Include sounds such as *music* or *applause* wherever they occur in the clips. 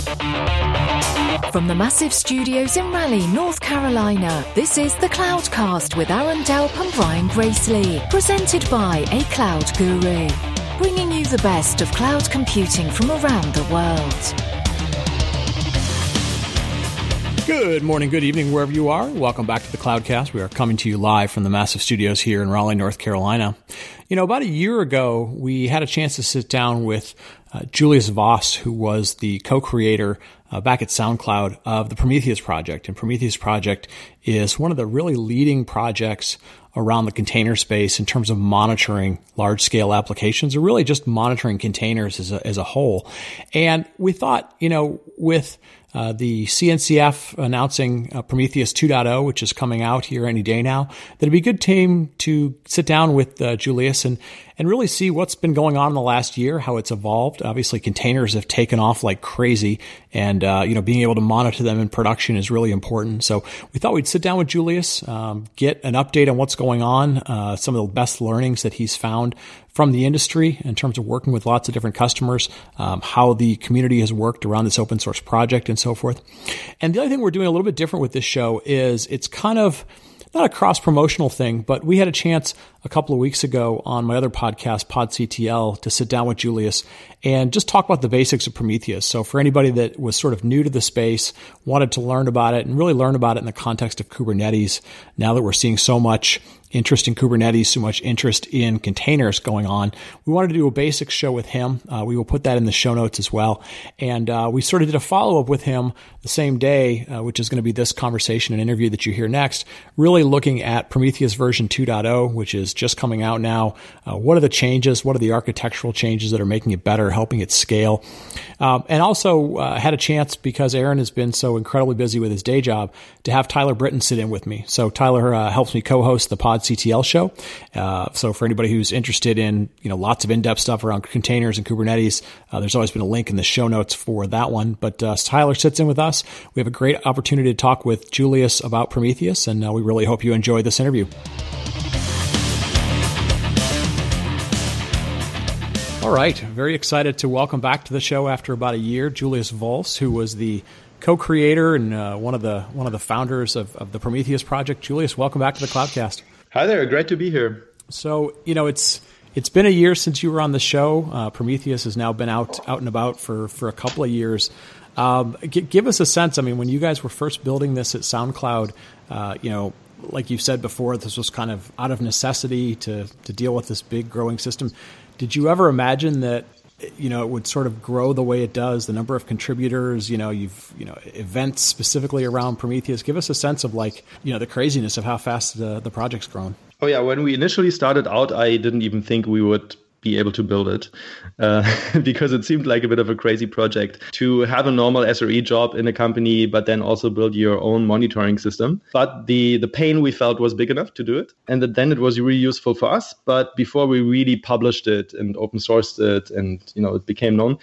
From the massive studios in Raleigh, North Carolina, this is the Cloudcast with Aaron Delp and Brian Gracely, presented by A Cloud Guru, bringing you the best of cloud computing from around the world. Good morning, good evening, wherever you are. Welcome back to the Cloudcast. We are coming to you live from the massive studios here in Raleigh, North Carolina. You know, about a year ago, we had a chance to sit down with uh, Julius Volz, who was the co-creator uh, back at SoundCloud of the Prometheus project. And Prometheus project is one of the really leading projects around the container space in terms of monitoring large scale applications or really just monitoring containers as a, as a whole. And we thought, you know, with uh, the CNCF announcing uh, Prometheus 2.0, which is coming out here any day now, that it'd be a good time to sit down with uh, Julius and and really see what's been going on in the last year, how it's evolved. Obviously, containers have taken off like crazy, and uh, you know being able to monitor them in production is really important. So we thought we'd sit down with Julius, um, get an update on what's going on, uh, some of the best learnings that he's found from the industry in terms of working with lots of different customers, um, how the community has worked around this open source project, and so forth. And the other thing we're doing a little bit different with this show is it's kind of not a cross promotional thing, but we had a chance a couple of weeks ago on my other podcast, PodCTL, to sit down with Julius and just talk about the basics of Prometheus. So for anybody that was sort of new to the space, wanted to learn about it and really learn about it in the context of Kubernetes, now that we're seeing so much interest in Kubernetes, so much interest in containers going on. We wanted to do a basic show with him. Uh, we will put that in the show notes as well. And uh, we sort of did a follow up with him the same day, uh, which is going to be this conversation and interview that you hear next, really looking at Prometheus version 2.0, which is just coming out now. Uh, what are the changes? What are the architectural changes that are making it better, helping it scale? Um, and also uh, had a chance because Aaron has been so incredibly busy with his day job to have Tyler Britten sit in with me. So Tyler uh, helps me co-host the pod CTL show. Uh, so for anybody who's interested in you know lots of in-depth stuff around containers and Kubernetes, uh, there's always been a link in the show notes for that one. But uh, Tyler sits in with us. We have a great opportunity to talk with Julius about Prometheus, and uh, we really hope you enjoy this interview. All right, very excited to welcome back to the show after about a year Julius Volz, who was the co-creator and uh, one of the one of the founders of, of the Prometheus project. Julius, welcome back to the Cloudcast. Hi there, great to be here. So you know it's it's been a year since you were on the show. Uh, Prometheus has now been out out and about for for a couple of years. Um, g- give us a sense. I mean, when you guys were first building this at SoundCloud, uh, you know, like you said before, this was kind of out of necessity to to deal with this big growing system. Did you ever imagine that you know, it would sort of grow the way it does, the number of contributors, you know, you've, you know, events specifically around Prometheus. Give us a sense of like, you know, the craziness of how fast the, the project's grown. Oh yeah, when we initially started out, I didn't even think we would be able to build it uh, *laughs* because it seemed like a bit of a crazy project to have a normal SRE job in a company, but then also build your own monitoring system. But the the pain we felt was big enough to do it, and that then it was really useful for us. But before we really published it and open sourced it, and you know it became known,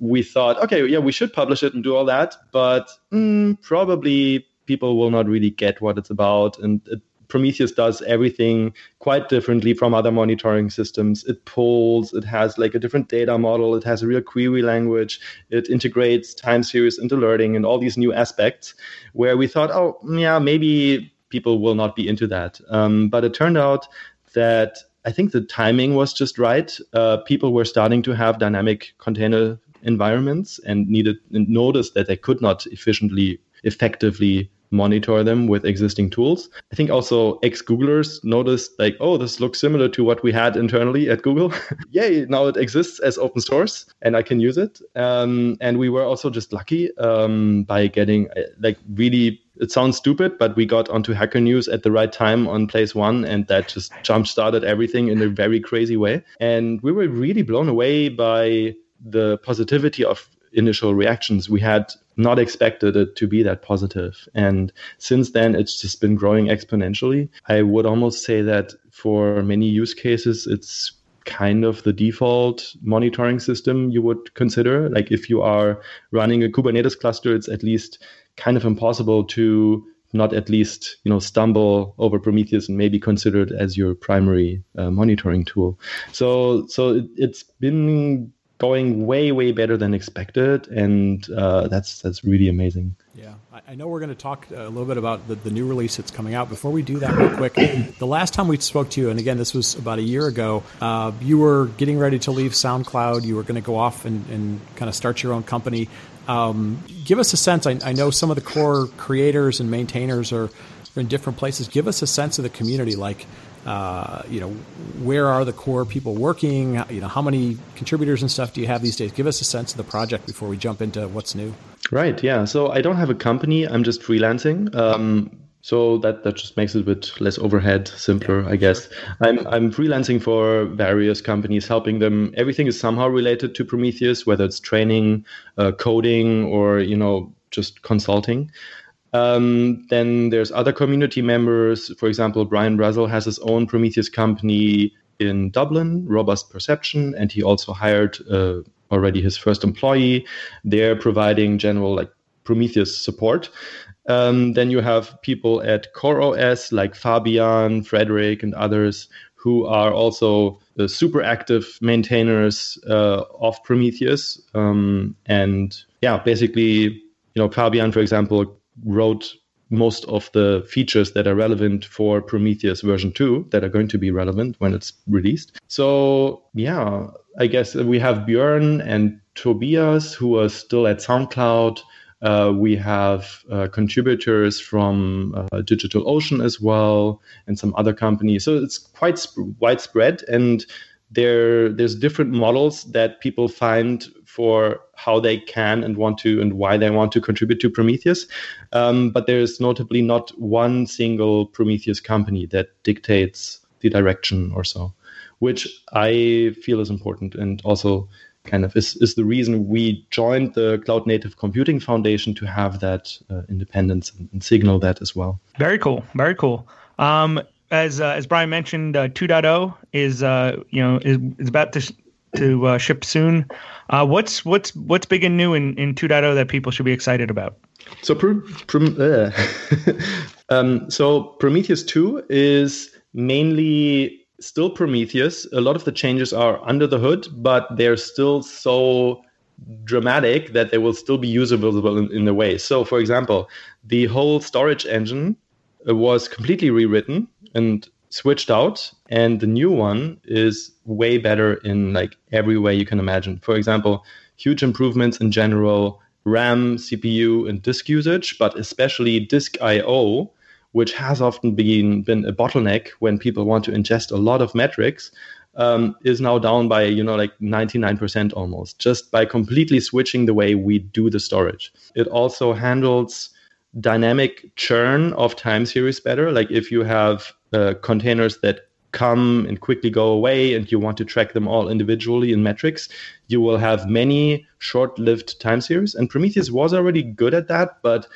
we thought, okay, yeah, we should publish it and do all that, but mm, probably people will not really get what it's about, and it Prometheus does everything quite differently from other monitoring systems. It pulls, it has like a different data model, it has a real query language, it integrates time series into alerting and all these new aspects where we thought, oh, yeah, maybe people will not be into that. Um, but it turned out that I think the timing was just right. Uh, people were starting to have dynamic container environments and needed and noticed that they could not efficiently, effectively monitor them with existing tools. I think also ex Googlers noticed like, oh, this looks similar to what we had internally at Google. *laughs* Yay, now it exists as open source and I can use it. Um, and we were also just lucky um, by getting uh, like really it sounds stupid, but we got onto Hacker News at the right time on place one, and that just jump started everything in a very crazy way. And we were really blown away by the positivity of initial reactions. We had not expected it to be that positive. And since then, it's just been growing exponentially. I would almost say that for many use cases, it's kind of the default monitoring system you would consider. Like if you are running a Kubernetes cluster, it's at least kind of impossible to not at least you know stumble over Prometheus and maybe consider it as your primary uh, monitoring tool. So so it, it's been going way way better than expected, and uh, that's that's really amazing. Yeah, I know we're going to talk a little bit about the, the new release that's coming out. Before we do that, real quick, the last time we spoke to you, and again, this was about a year ago, uh, you were getting ready to leave SoundCloud. You were going to go off and, and kind of start your own company. Um, give us a sense. I, I, know some of the core creators and maintainers are in different places. Give us a sense of the community. Like, uh, you know, where are the core people working? You know, how many contributors and stuff do you have these days? Give us a sense of the project before we jump into what's new. Right. Yeah. So I don't have a company. I'm just freelancing. Um, so that that just makes it a bit less overhead, simpler, I guess. I'm I'm freelancing for various companies, helping them. Everything is somehow related to Prometheus, whether it's training, uh, coding, or you know just consulting. Um, then there's other community members. For example, Brian Brazil has his own Prometheus company in Dublin, Robust Perception, and he also hired uh, already his first employee. They're providing general like Prometheus support. Um, then you have people at CoreOS like Fabian, Frederick, and others who are also uh, super active maintainers uh, of Prometheus. Um, and yeah, basically, you know, Fabian, for example, wrote most of the features that are relevant for Prometheus version 2 that are going to be relevant when it's released. So, yeah, I guess we have Björn and Tobias who are still at SoundCloud. Uh, we have uh, contributors from uh, DigitalOcean as well and some other companies. So it's quite sp- widespread and there there's different models that people find for how they can and want to and why they want to contribute to Prometheus. Um, but there's notably not one single Prometheus company that dictates the direction or so, which I feel is important and also kind of is, is the reason we joined the Cloud Native Computing Foundation to have that uh, independence and, signal that as well. Very cool. Very cool. Um, as uh, as Brian mentioned, uh, 2.0 is uh, you know is, is about to to uh, ship soon. Uh, what's what's what's big and new in, in 2.0 that people should be excited about? So, uh, *laughs* um, so Prometheus 2 is mainly still Prometheus. A lot of the changes are under the hood, but they're still so dramatic that they will still be usable in, in the way. So, for example, the whole storage engine was completely rewritten and switched out. And the new one is way better in like every way you can imagine. For example huge improvements in general ram cpu and disk usage but especially disk io which has often been been a bottleneck when people want to ingest a lot of metrics um, is now down by you know like 99% almost just by completely switching the way we do the storage. It also handles dynamic churn of time series better like if you have uh, containers that come and quickly go away and you want to track them all individually in metrics, you will have many short-lived time series. And Prometheus was already good at that, but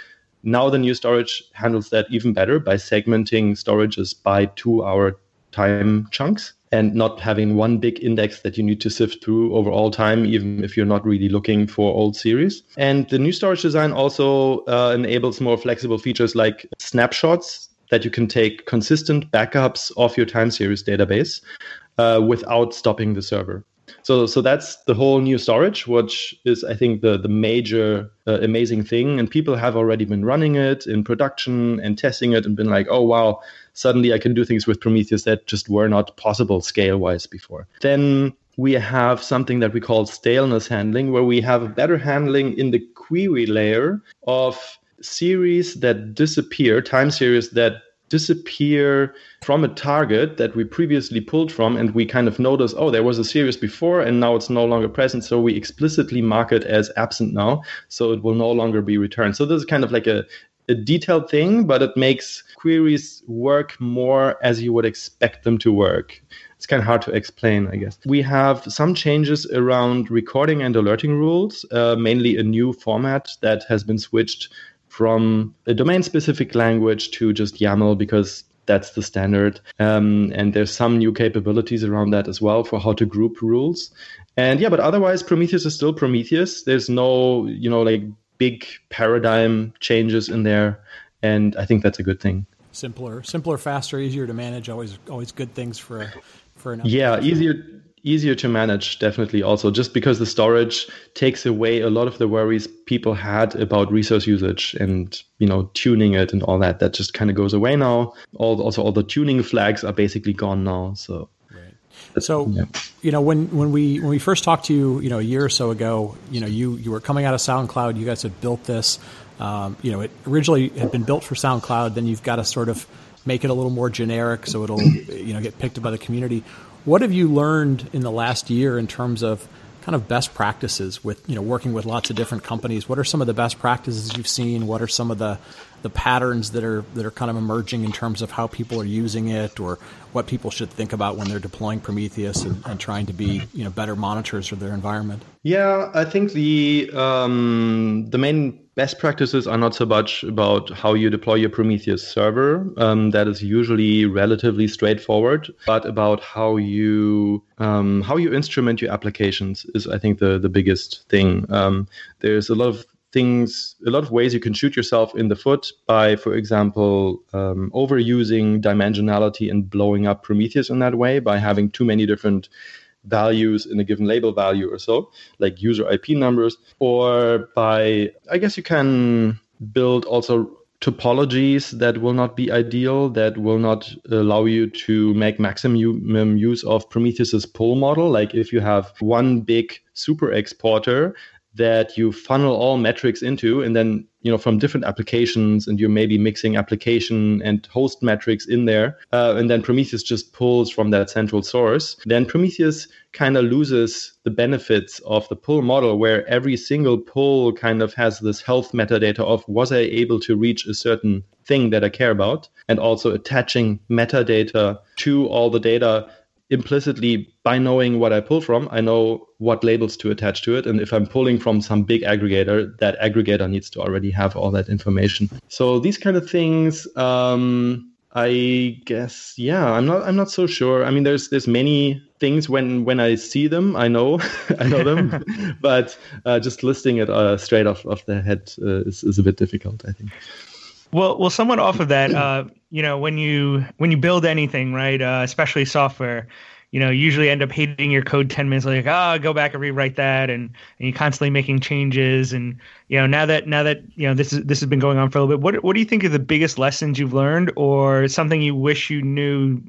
now the new storage handles that even better by segmenting storages by two-hour time chunks and not having one big index that you need to sift through over all time, even if you're not really looking for old series. And the new storage design also uh, enables more flexible features like snapshots that you can take consistent backups of your time series database uh, without stopping the server. So, so that's the whole new storage, which is, I think, the the major uh, amazing thing. And people have already been running it in production and testing it, and been like, "Oh wow, suddenly I can do things with Prometheus that just were not possible scale wise before." Then we have something that we call staleness handling, where we have better handling in the query layer of series that disappear, time series that disappear from a target that we previously pulled from and we kind of notice oh there was a series before and now it's no longer present. So we explicitly mark it as absent now so it will no longer be returned. So this is kind of like a, a detailed thing but it makes queries work more as you would expect them to work. It's kind of hard to explain, I guess. We have some changes around recording and alerting rules, uh, mainly a new format that has been switched from a domain specific language to just YAML because that's the standard. Um, and there's some new capabilities around that as well for how to group rules. And yeah, but otherwise, Prometheus is still Prometheus. There's no, you know, like big paradigm changes in there. And I think that's a good thing. Simpler, simpler, faster, easier to manage. Always, always good things for, for an. Yeah, easier easier to manage definitely also just because the storage takes away a lot of the worries people had about resource usage and you know tuning it and all that that just kind of goes away now all also all the tuning flags are basically gone now so so, yeah. you know, when, when we when we first talked to you, you know, a year or so ago, you know, you you were coming out of SoundCloud. You guys had built this. Um, you know, it originally had been built for SoundCloud. Then you've got to sort of make it a little more generic so it'll you know get picked up by the community. What have you learned in the last year in terms of kind of best practices with you know working with lots of different companies? What are some of the best practices you've seen? What are some of the the patterns that are that are kind of emerging in terms of how people are using it or what people should think about when they're deploying Prometheus and, and trying to be you know better monitors of their environment? Yeah, I think the um, the main best practices are not so much about how you deploy your Prometheus server. Um, that is usually relatively straightforward, but about how you um, how you instrument your applications is, I think, the the biggest thing. Um, there's a lot of things, a lot of ways you can shoot yourself in the foot by, for example, um, overusing dimensionality and blowing up Prometheus in that way by having too many different values in a given label value or so, like user IP numbers, or by, I guess you can build also topologies that will not be ideal, that will not allow you to make maximum use of Prometheus's pull model. Like if you have one big super exporter that you funnel all metrics into and then you know from different applications and you're maybe mixing application and host metrics in there uh, and then prometheus just pulls from that central source then prometheus kind of loses the benefits of the pull model where every single pull kind of has this health metadata of was i able to reach a certain thing that i care about? And also attaching metadata to all the data implicitly by knowing what I pull from, I know what labels to attach to it. And if I'm pulling from some big aggregator, that aggregator needs to already have all that information. So these kind of things, um, I guess, yeah, I'm not, I'm not so sure. I mean, there's, there's many things when, when I see them, I know, *laughs* I know them, *laughs* but uh, just listing it uh, straight off, off the head uh, is, is a bit difficult, I think. Well, well, somewhat off of that, uh, you know, when you when you build anything, right, uh, especially software, you know, usually end up hating your code ten minutes like, ah, oh, go back and rewrite that, and and you constantly making changes, and you know, now that now that you know this is this has been going on for a little bit, what what do you think are the biggest lessons you've learned, or something you wish you knew,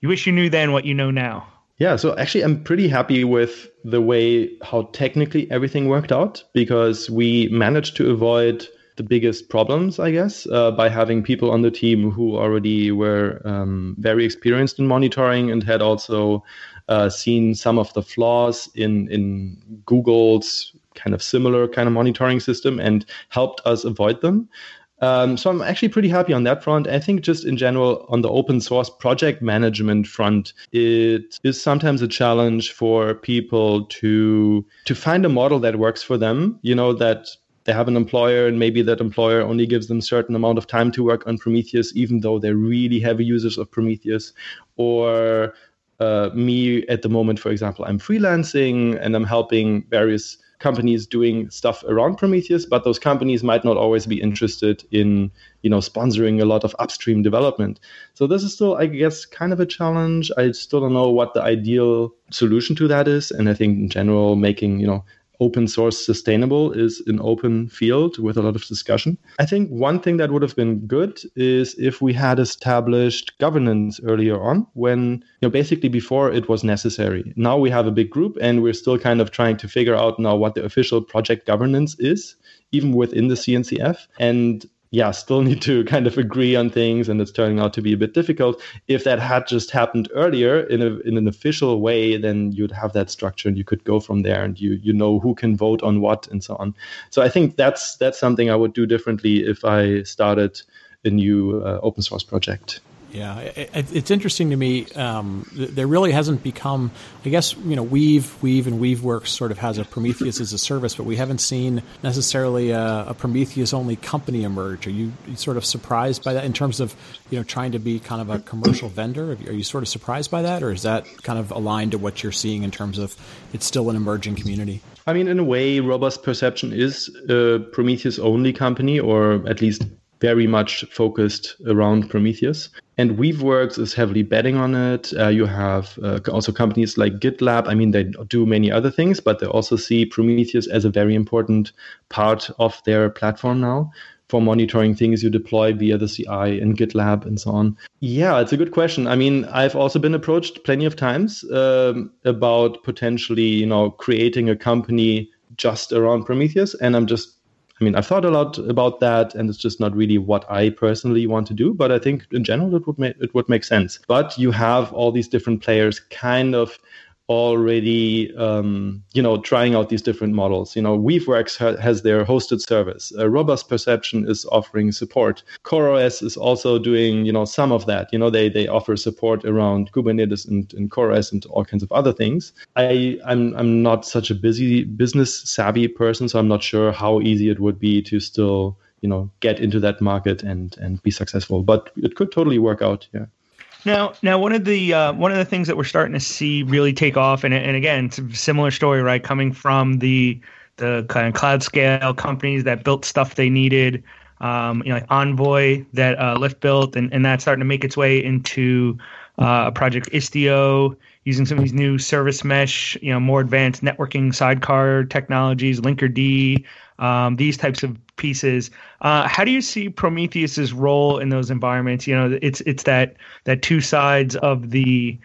you wish you knew then what you know now? Yeah, so actually, I'm pretty happy with the way how technically everything worked out because we managed to avoid the biggest problems, I guess, uh, by having people on the team who already were um, very experienced in monitoring and had also uh, seen some of the flaws in in Google's kind of similar kind of monitoring system and helped us avoid them. Um, so I'm actually pretty happy on that front. I think just in general on the open source project management front, it is sometimes a challenge for people to to find a model that works for them. You know that they have an employer and maybe that employer only gives them certain amount of time to work on Prometheus, even though they're really heavy users of Prometheus. Or uh, me at the moment, for example, I'm freelancing and I'm helping various companies doing stuff around Prometheus, but those companies might not always be interested in, you know, sponsoring a lot of upstream development. So this is still, I guess, kind of a challenge. I still don't know what the ideal solution to that is. And I think in general, making, you know, open source sustainable is an open field with a lot of discussion. I think one thing that would have been good is if we had established governance earlier on when, you know, basically before it was necessary. Now we have a big group and we're still kind of trying to figure out now what the official project governance is, even within the CNCF. And yeah, still need to kind of agree on things, and it's turning out to be a bit difficult. If that had just happened earlier in a in an official way, then you'd have that structure, and you could go from there, and you you know who can vote on what, and so on. So I think that's that's something I would do differently if I started a new uh, open source project. Yeah, it, it's interesting to me. Um, there really hasn't become, I guess, you know, Weave, Weave, and WeaveWorks sort of has a Prometheus as a service, but we haven't seen necessarily a, a Prometheus only company emerge. Are you sort of surprised by that in terms of, you know, trying to be kind of a commercial vendor? Are you sort of surprised by that, or is that kind of aligned to what you're seeing in terms of it's still an emerging community? I mean, in a way, Robust Perception is a Prometheus only company, or at least very much focused around Prometheus. And Weaveworks is heavily betting on it. Uh, you have uh, also companies like GitLab. I mean, they do many other things, but they also see Prometheus as a very important part of their platform now for monitoring things you deploy via the CI in GitLab and so on. Yeah, it's a good question. I mean, I've also been approached plenty of times um, about potentially, you know, creating a company just around Prometheus, and I'm just I mean, I've thought a lot about that, and it's just not really what I personally want to do. But I think in general, it would make it would make sense. But you have all these different players kind of already um, you know trying out these different models. You know weaveworks ha- has their hosted service. Uh, robust perception is offering support. Coreos is also doing you know some of that. You know they they offer support around kubernetes and, and coreos and all kinds of other things. I i'm i'm not such a busy business savvy person so i'm not sure how easy it would be to still you know get into that market and and be successful but it could totally work out yeah now, now one of the uh, one of the things that we're starting to see really take off, and and again, it's a similar story, right? Coming from the the kind of cloud scale companies that built stuff they needed, um, you know, like Envoy that uh, Lyft built, and, and that's starting to make its way into uh, a project Istio using some of these new service mesh, you know, more advanced networking sidecar technologies, Linkerd, um, these types of pieces. Uh, how do you see Prometheus's role in those environments? You know, it's it's that that two sides of the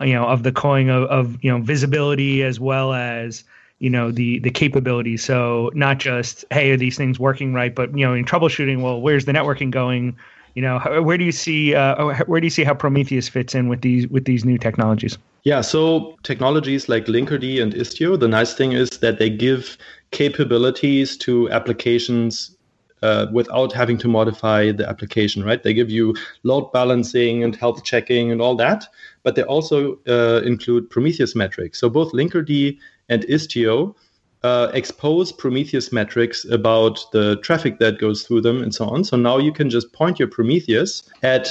you know of the coin of, of you know visibility as well as you know the the capability so not just hey are these things working right but you know in troubleshooting well where's the networking going you know where do you see uh, where do you see how prometheus fits in with these with these new technologies yeah so technologies like linkerd and istio the nice thing is that they give capabilities to applications uh, without having to modify the application, right? They give you load balancing and health checking and all that, but they also uh, include Prometheus metrics. So both Linkerd and Istio uh, expose Prometheus metrics about the traffic that goes through them and so on. So now you can just point your Prometheus at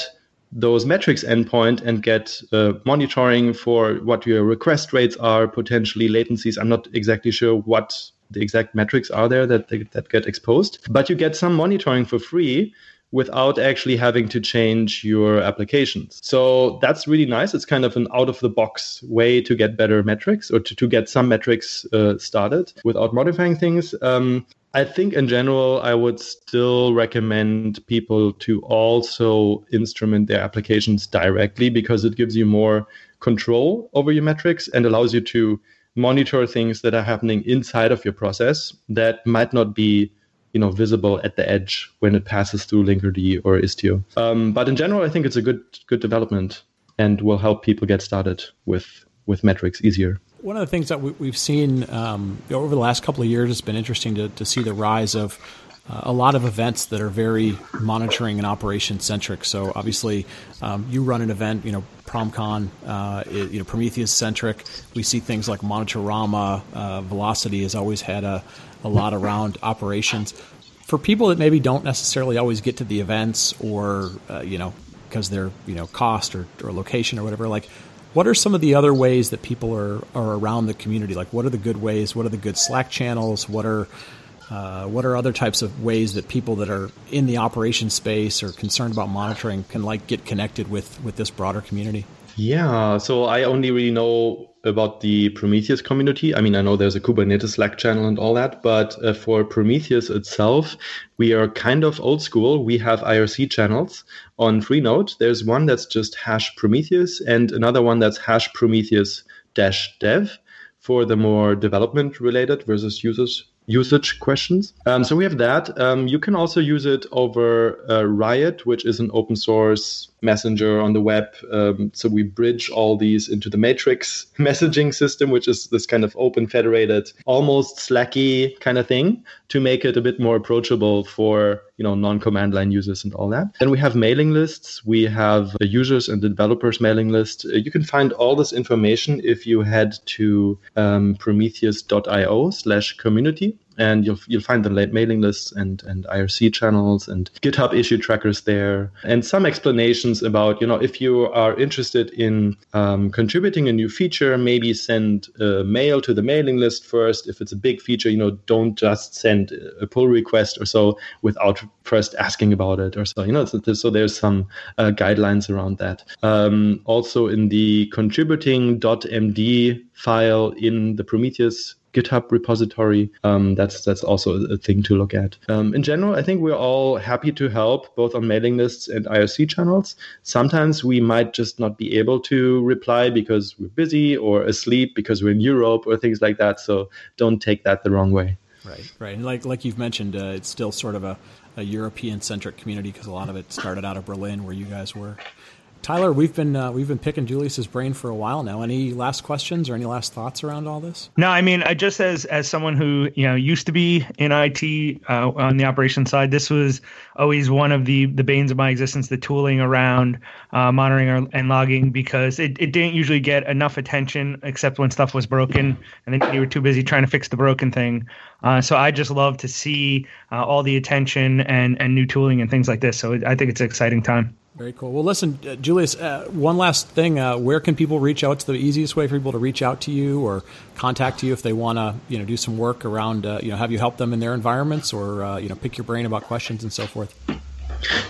those metrics endpoint and get uh, monitoring for what your request rates are, potentially latencies. I'm not exactly sure what the exact metrics are there that they, that get exposed, but you get some monitoring for free without actually having to change your applications. So that's really nice. It's kind of an out of the box way to get better metrics or to, to get some metrics uh, started without modifying things. Um, I think in general, I would still recommend people to also instrument their applications directly because it gives you more control over your metrics and allows you to monitor things that are happening inside of your process that might not be you know visible at the edge when it passes through Linkerd or Istio. Um, but in general, I think it's a good good development and will help people get started with with metrics easier. One of the things that we, have seen um, over the last couple of years, it's been interesting to, to see the rise of a lot of events that are very monitoring and operation centric. So obviously, um, you run an event, you know, PromCon, uh, it, you know, Prometheus centric. We see things like Monitorama, uh, Velocity has always had a, a lot around operations. For people that maybe don't necessarily always get to the events, or uh, you know, because they're you know cost or, or location or whatever, like what are some of the other ways that people are, are around the community? Like, what are the good ways? What are the good Slack channels? What are uh, what are other types of ways that people that are in the operation space or concerned about monitoring can like get connected with with this broader community? Yeah, so I only really know about the Prometheus community. I mean, I know there's a Kubernetes Slack channel and all that, but uh, for Prometheus itself, we are kind of old school. We have IRC channels on Freenode. There's one that's just hash Prometheus and another one that's hash Prometheus dev for the more development related versus users usage questions. Um, so we have that. Um, you can also use it over uh, Riot, which is an open source messenger on the web. Um, so we bridge all these into the Matrix *laughs* messaging system, which is this kind of open federated, almost Slacky kind of thing to make it a bit more approachable for you know non-command line users and all that. Then we have mailing lists. We have the users and the developers mailing list. Uh, you can find all this information if you head to um, prometheus.io slash community and you'll you'll find the mailing lists and and IRC channels and GitHub issue trackers there, and some explanations about you know if you are interested in um, contributing a new feature, maybe send a mail to the mailing list first. If it's a big feature, you know, don't just send a pull request or so without first asking about it or so. You know, so, so there's some uh, guidelines around that. Um, also in the contributing.md file in the Prometheus GitHub repository. Um, that's that's also a thing to look at. Um, in general, I think we're all happy to help both on mailing lists and IRC channels. Sometimes we might just not be able to reply because we're busy or asleep because we're in Europe or things like that. So don't take that the wrong way. Right, right. And like like you've mentioned, uh, it's still sort of a, a European centric community because a lot of it started out of Berlin, where you guys were. Tyler, we've been uh, we've been picking Julius's brain for a while now. Any last questions or any last thoughts around all this? No, I mean, I just as as someone who you know used to be in IT uh, on the operations side, this was always one of the the banes of my existence. The tooling around uh, monitoring and logging because it, it didn't usually get enough attention except when stuff was broken, and then you were too busy trying to fix the broken thing. Uh, so I just love to see uh, all the attention and and new tooling and things like this. So I think it's an exciting time. Very cool. Well, listen, uh, Julius, uh, one last thing. Uh, where can people reach out? What's the easiest way for people to reach out to you or contact you if they want to, you know, do some work around, uh, you know, have you help them in their environments or, uh, you know, pick your brain about questions and so forth?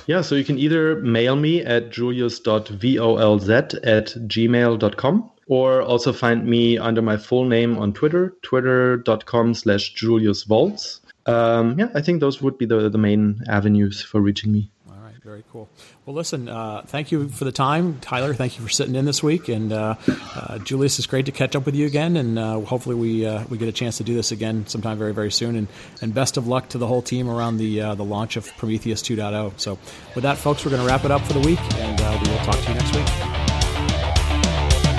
Yeah, so you can either mail me at julius.volz at gmail.com or also find me under my full name on Twitter, twitter.com slash juliusvolz. Um, yeah, I think those would be the, the main avenues for reaching me. Very cool. Well, listen, uh, thank you for the time, Tyler. Thank you for sitting in this week, and uh, uh, Julius, it's great to catch up with you again, and uh, hopefully we uh, we get a chance to do this again sometime very very soon. And, and best of luck to the whole team around the uh, the launch of Prometheus 2.0. So, with that, folks, we're going to wrap it up for the week, and we will talk to you next week.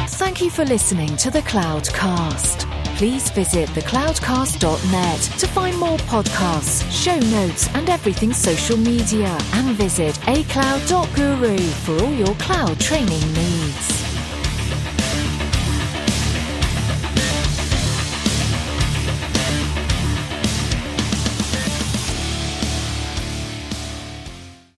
Thank you for listening to the Cloudcast please visit thecloudcast.net to find more podcasts, show notes, and everything social media. And visit acloud.guru for all your cloud training needs.